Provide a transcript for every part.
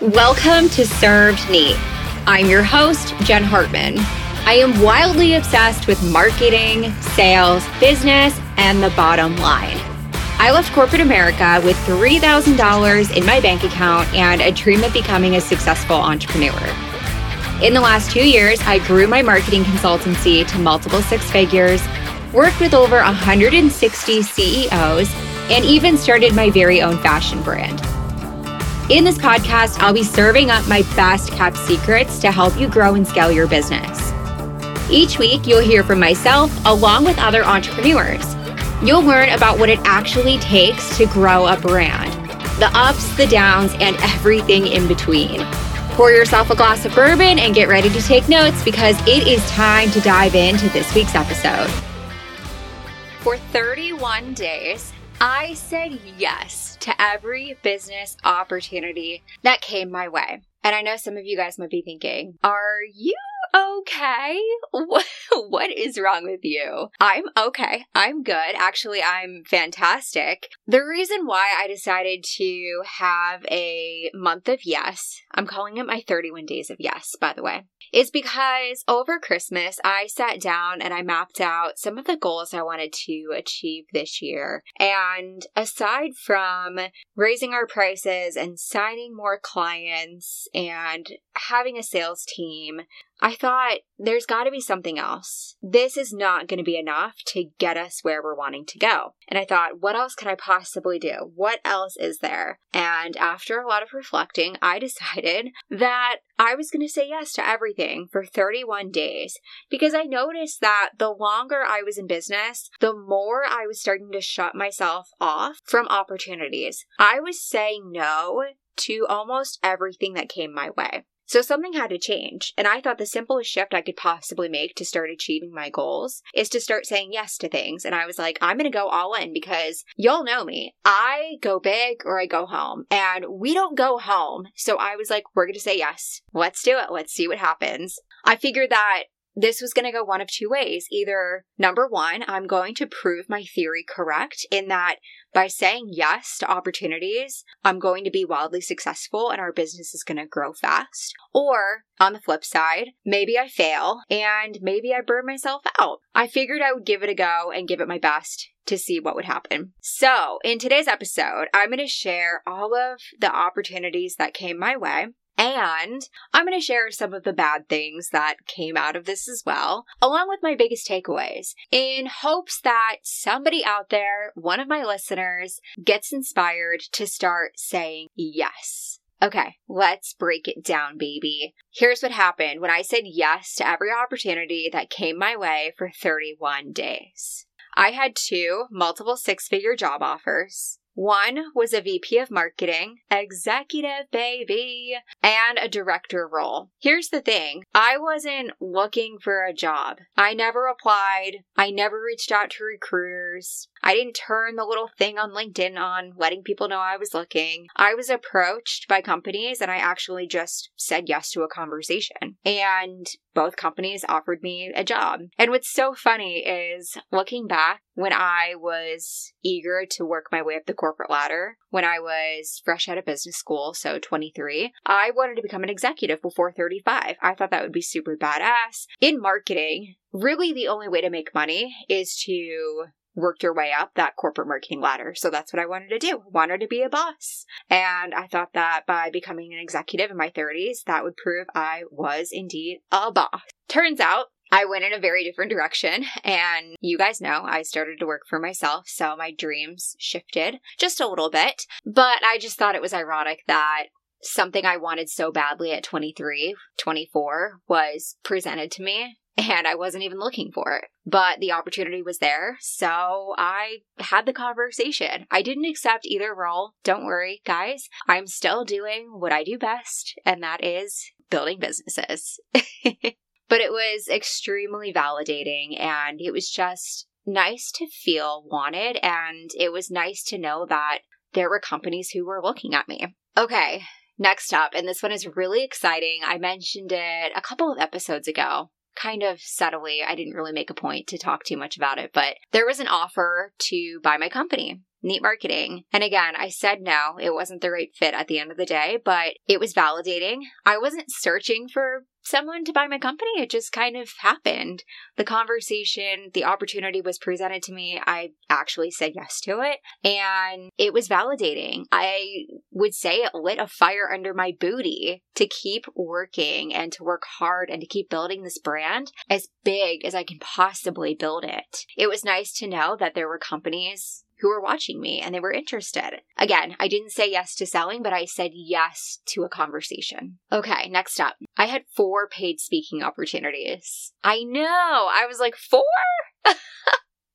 Welcome to Served Neat. I'm your host, Jen Hartman. I am wildly obsessed with marketing, sales, business, and the bottom line. I left corporate America with $3,000 in my bank account and a dream of becoming a successful entrepreneur. In the last two years, I grew my marketing consultancy to multiple six figures, worked with over 160 CEOs, and even started my very own fashion brand. In this podcast, I'll be serving up my best kept secrets to help you grow and scale your business. Each week, you'll hear from myself along with other entrepreneurs. You'll learn about what it actually takes to grow a brand, the ups, the downs, and everything in between. Pour yourself a glass of bourbon and get ready to take notes because it is time to dive into this week's episode. For 31 days, I said yes to every business opportunity that came my way. And I know some of you guys might be thinking, are you okay? What, what is wrong with you? I'm okay. I'm good. Actually, I'm fantastic. The reason why I decided to have a month of yes, I'm calling it my 31 days of yes, by the way, is because over Christmas, I sat down and I mapped out some of the goals I wanted to achieve this year. And aside from raising our prices and signing more clients and having a sales team, I thought there's got to be something else. This is not going to be enough to get us where we're wanting to go. And I thought, what else could I possibly do? What else is there? And after a lot of reflecting, I decided that I was going to say yes to everything for 31 days because I noticed that the longer I was in business, the more I was starting to shut myself off from opportunities. I was saying no to almost everything that came my way. So something had to change. And I thought the simplest shift I could possibly make to start achieving my goals is to start saying yes to things. And I was like, I'm going to go all in because y'all know me. I go big or I go home and we don't go home. So I was like, we're going to say yes. Let's do it. Let's see what happens. I figured that this was going to go one of two ways. Either number one, I'm going to prove my theory correct in that by saying yes to opportunities, I'm going to be wildly successful and our business is going to grow fast. Or on the flip side, maybe I fail and maybe I burn myself out. I figured I would give it a go and give it my best to see what would happen. So, in today's episode, I'm going to share all of the opportunities that came my way. And I'm going to share some of the bad things that came out of this as well, along with my biggest takeaways, in hopes that somebody out there, one of my listeners, gets inspired to start saying yes. Okay, let's break it down, baby. Here's what happened when I said yes to every opportunity that came my way for 31 days. I had two multiple six figure job offers. One was a VP of marketing, executive baby, and a director role. Here's the thing I wasn't looking for a job. I never applied, I never reached out to recruiters. I didn't turn the little thing on LinkedIn on letting people know I was looking. I was approached by companies and I actually just said yes to a conversation. And both companies offered me a job. And what's so funny is looking back when I was eager to work my way up the corporate ladder, when I was fresh out of business school, so 23, I wanted to become an executive before 35. I thought that would be super badass. In marketing, really the only way to make money is to work your way up that corporate marketing ladder. So that's what I wanted to do. I wanted to be a boss. And I thought that by becoming an executive in my 30s, that would prove I was indeed a boss. Turns out I went in a very different direction. And you guys know I started to work for myself. So my dreams shifted just a little bit. But I just thought it was ironic that something I wanted so badly at 23, 24 was presented to me and I wasn't even looking for it. But the opportunity was there, so I had the conversation. I didn't accept either role. Don't worry, guys. I'm still doing what I do best, and that is building businesses. but it was extremely validating, and it was just nice to feel wanted, and it was nice to know that there were companies who were looking at me. Okay, next up, and this one is really exciting. I mentioned it a couple of episodes ago kind of subtly. I didn't really make a point to talk too much about it, but there was an offer to buy my company. Neat Marketing. And again, I said no, it wasn't the right fit at the end of the day, but it was validating. I wasn't searching for someone to buy my company. It just kind of happened. The conversation, the opportunity was presented to me. I actually said yes to it and it was validating. I would say it lit a fire under my booty to keep working and to work hard and to keep building this brand as big as I can possibly build it. It was nice to know that there were companies who were watching me and they were interested. Again, I didn't say yes to selling, but I said yes to a conversation. Okay, next up. I had four paid speaking opportunities. I know. I was like, four?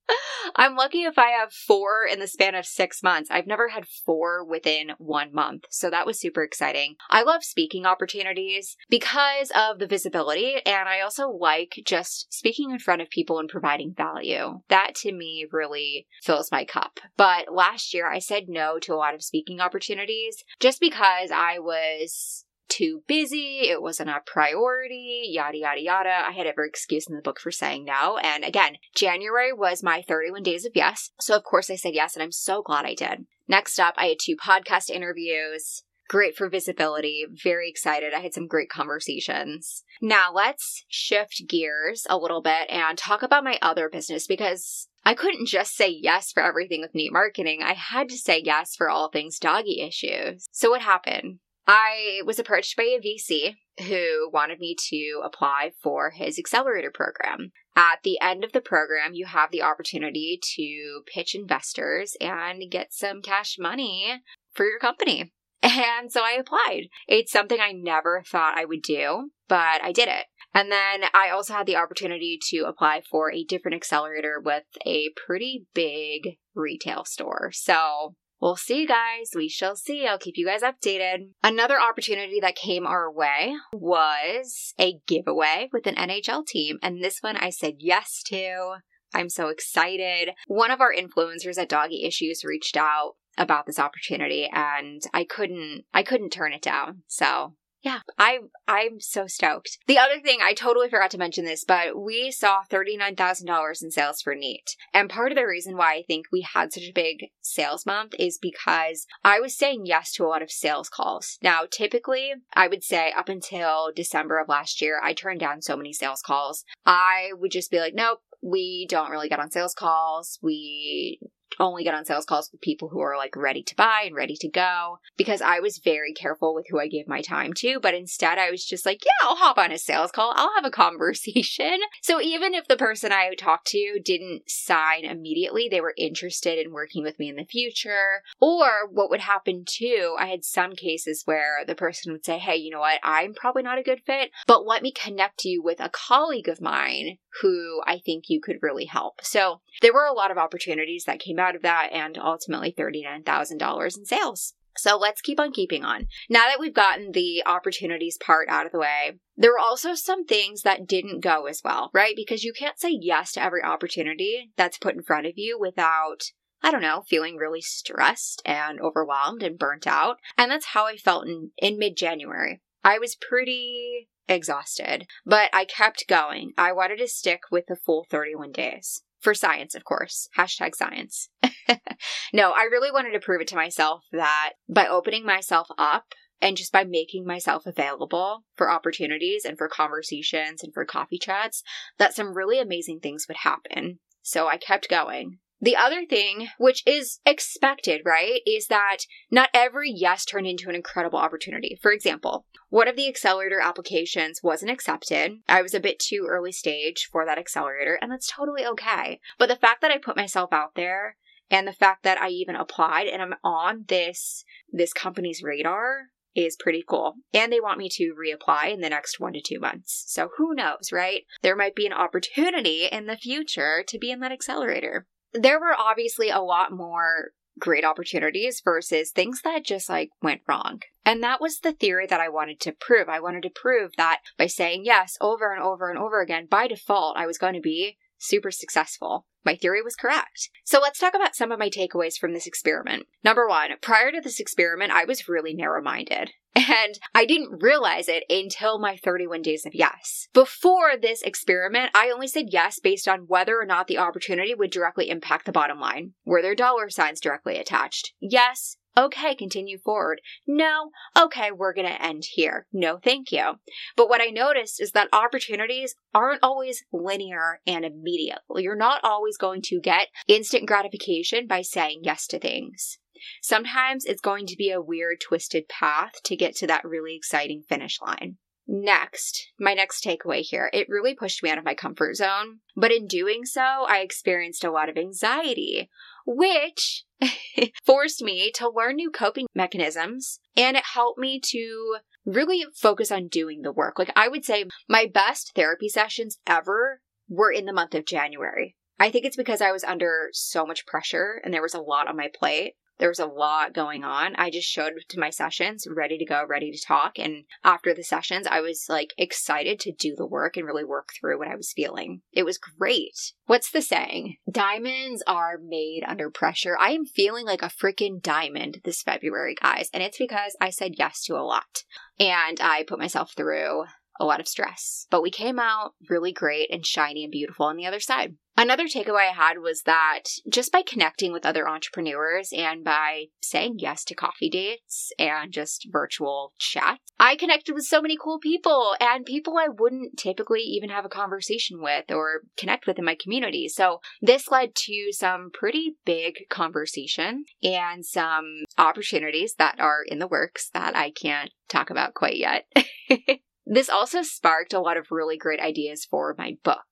I'm lucky if I have four in the span of six months. I've never had four within one month. So that was super exciting. I love speaking opportunities because of the visibility. And I also like just speaking in front of people and providing value. That to me really fills my cup. But last year I said no to a lot of speaking opportunities just because I was too busy, it wasn't a priority, yada, yada, yada. I had every excuse in the book for saying no. And again, January was my 31 days of yes. So, of course, I said yes, and I'm so glad I did. Next up, I had two podcast interviews. Great for visibility. Very excited. I had some great conversations. Now, let's shift gears a little bit and talk about my other business because I couldn't just say yes for everything with neat marketing. I had to say yes for all things doggy issues. So, what happened? I was approached by a VC who wanted me to apply for his accelerator program. At the end of the program, you have the opportunity to pitch investors and get some cash money for your company. And so I applied. It's something I never thought I would do, but I did it. And then I also had the opportunity to apply for a different accelerator with a pretty big retail store. So We'll see, you guys. We shall see. I'll keep you guys updated. Another opportunity that came our way was a giveaway with an NHL team. And this one I said yes to. I'm so excited. One of our influencers at Doggy Issues reached out about this opportunity and I couldn't I couldn't turn it down. So yeah, I I'm so stoked. The other thing I totally forgot to mention this, but we saw thirty nine thousand dollars in sales for Neat, and part of the reason why I think we had such a big sales month is because I was saying yes to a lot of sales calls. Now, typically, I would say up until December of last year, I turned down so many sales calls. I would just be like, nope, we don't really get on sales calls. We only get on sales calls with people who are like ready to buy and ready to go because I was very careful with who I gave my time to. But instead, I was just like, yeah, I'll hop on a sales call. I'll have a conversation. So even if the person I talked to didn't sign immediately, they were interested in working with me in the future. Or what would happen too, I had some cases where the person would say, hey, you know what? I'm probably not a good fit, but let me connect you with a colleague of mine who I think you could really help. So there were a lot of opportunities that came out of that and ultimately $39,000 in sales. So let's keep on keeping on. Now that we've gotten the opportunities part out of the way, there were also some things that didn't go as well, right? Because you can't say yes to every opportunity that's put in front of you without I don't know, feeling really stressed and overwhelmed and burnt out. And that's how I felt in, in mid January. I was pretty exhausted, but I kept going. I wanted to stick with the full 31 days. For science, of course. Hashtag science. no, I really wanted to prove it to myself that by opening myself up and just by making myself available for opportunities and for conversations and for coffee chats, that some really amazing things would happen. So I kept going. The other thing, which is expected, right, is that not every yes turned into an incredible opportunity. For example, one of the accelerator applications wasn't accepted. I was a bit too early stage for that accelerator, and that's totally okay. But the fact that I put myself out there and the fact that I even applied and I'm on this this company's radar is pretty cool. And they want me to reapply in the next one to two months. So who knows, right? There might be an opportunity in the future to be in that accelerator there were obviously a lot more great opportunities versus things that just like went wrong. And that was the theory that I wanted to prove. I wanted to prove that by saying yes over and over and over again, by default, I was going to be super successful. My theory was correct. So let's talk about some of my takeaways from this experiment. Number one, prior to this experiment, I was really narrow minded. And I didn't realize it until my 31 days of yes. Before this experiment, I only said yes based on whether or not the opportunity would directly impact the bottom line. Were there dollar signs directly attached? Yes. Okay, continue forward. No, okay, we're going to end here. No, thank you. But what I noticed is that opportunities aren't always linear and immediate. You're not always going to get instant gratification by saying yes to things. Sometimes it's going to be a weird, twisted path to get to that really exciting finish line. Next, my next takeaway here, it really pushed me out of my comfort zone. But in doing so, I experienced a lot of anxiety, which forced me to learn new coping mechanisms and it helped me to really focus on doing the work. Like I would say my best therapy sessions ever were in the month of January. I think it's because I was under so much pressure and there was a lot on my plate there was a lot going on. I just showed to my sessions, ready to go, ready to talk. And after the sessions, I was like excited to do the work and really work through what I was feeling. It was great. What's the saying? Diamonds are made under pressure. I am feeling like a freaking diamond this February, guys. And it's because I said yes to a lot. And I put myself through a lot of stress. But we came out really great and shiny and beautiful on the other side. Another takeaway I had was that just by connecting with other entrepreneurs and by saying yes to coffee dates and just virtual chats, I connected with so many cool people and people I wouldn't typically even have a conversation with or connect with in my community. So this led to some pretty big conversation and some opportunities that are in the works that I can't talk about quite yet. This also sparked a lot of really great ideas for my book.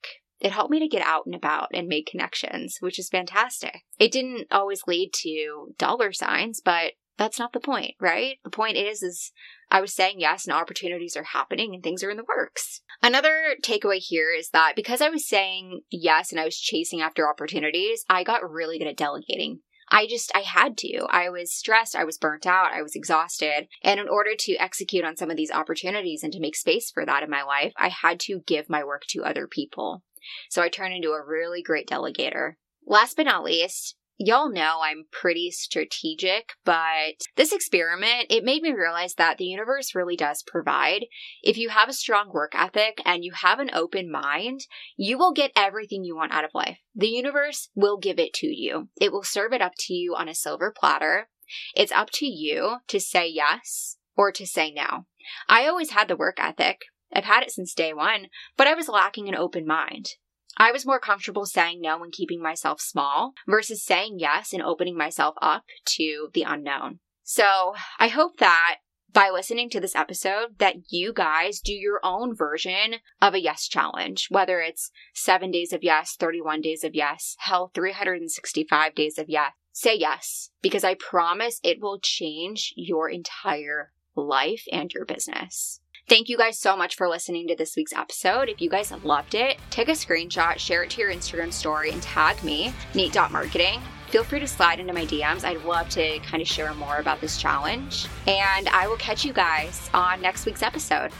It helped me to get out and about and make connections, which is fantastic. It didn't always lead to dollar signs, but that's not the point, right? The point is is I was saying yes and opportunities are happening and things are in the works. Another takeaway here is that because I was saying yes and I was chasing after opportunities, I got really good at delegating. I just, I had to. I was stressed. I was burnt out. I was exhausted. And in order to execute on some of these opportunities and to make space for that in my life, I had to give my work to other people. So I turned into a really great delegator. Last but not least, y'all know I'm pretty strategic, but this experiment, it made me realize that the universe really does provide. If you have a strong work ethic and you have an open mind, you will get everything you want out of life. The universe will give it to you. It will serve it up to you on a silver platter. It's up to you to say yes or to say no. I always had the work ethic. I've had it since day one, but I was lacking an open mind. I was more comfortable saying no and keeping myself small versus saying yes and opening myself up to the unknown. So I hope that by listening to this episode that you guys do your own version of a yes challenge, whether it's seven days of yes, 31 days of yes, hell, 365 days of yes. Say yes, because I promise it will change your entire life and your business. Thank you guys so much for listening to this week's episode. If you guys loved it, take a screenshot, share it to your Instagram story, and tag me, Neat.marketing. Feel free to slide into my DMs. I'd love to kind of share more about this challenge. And I will catch you guys on next week's episode.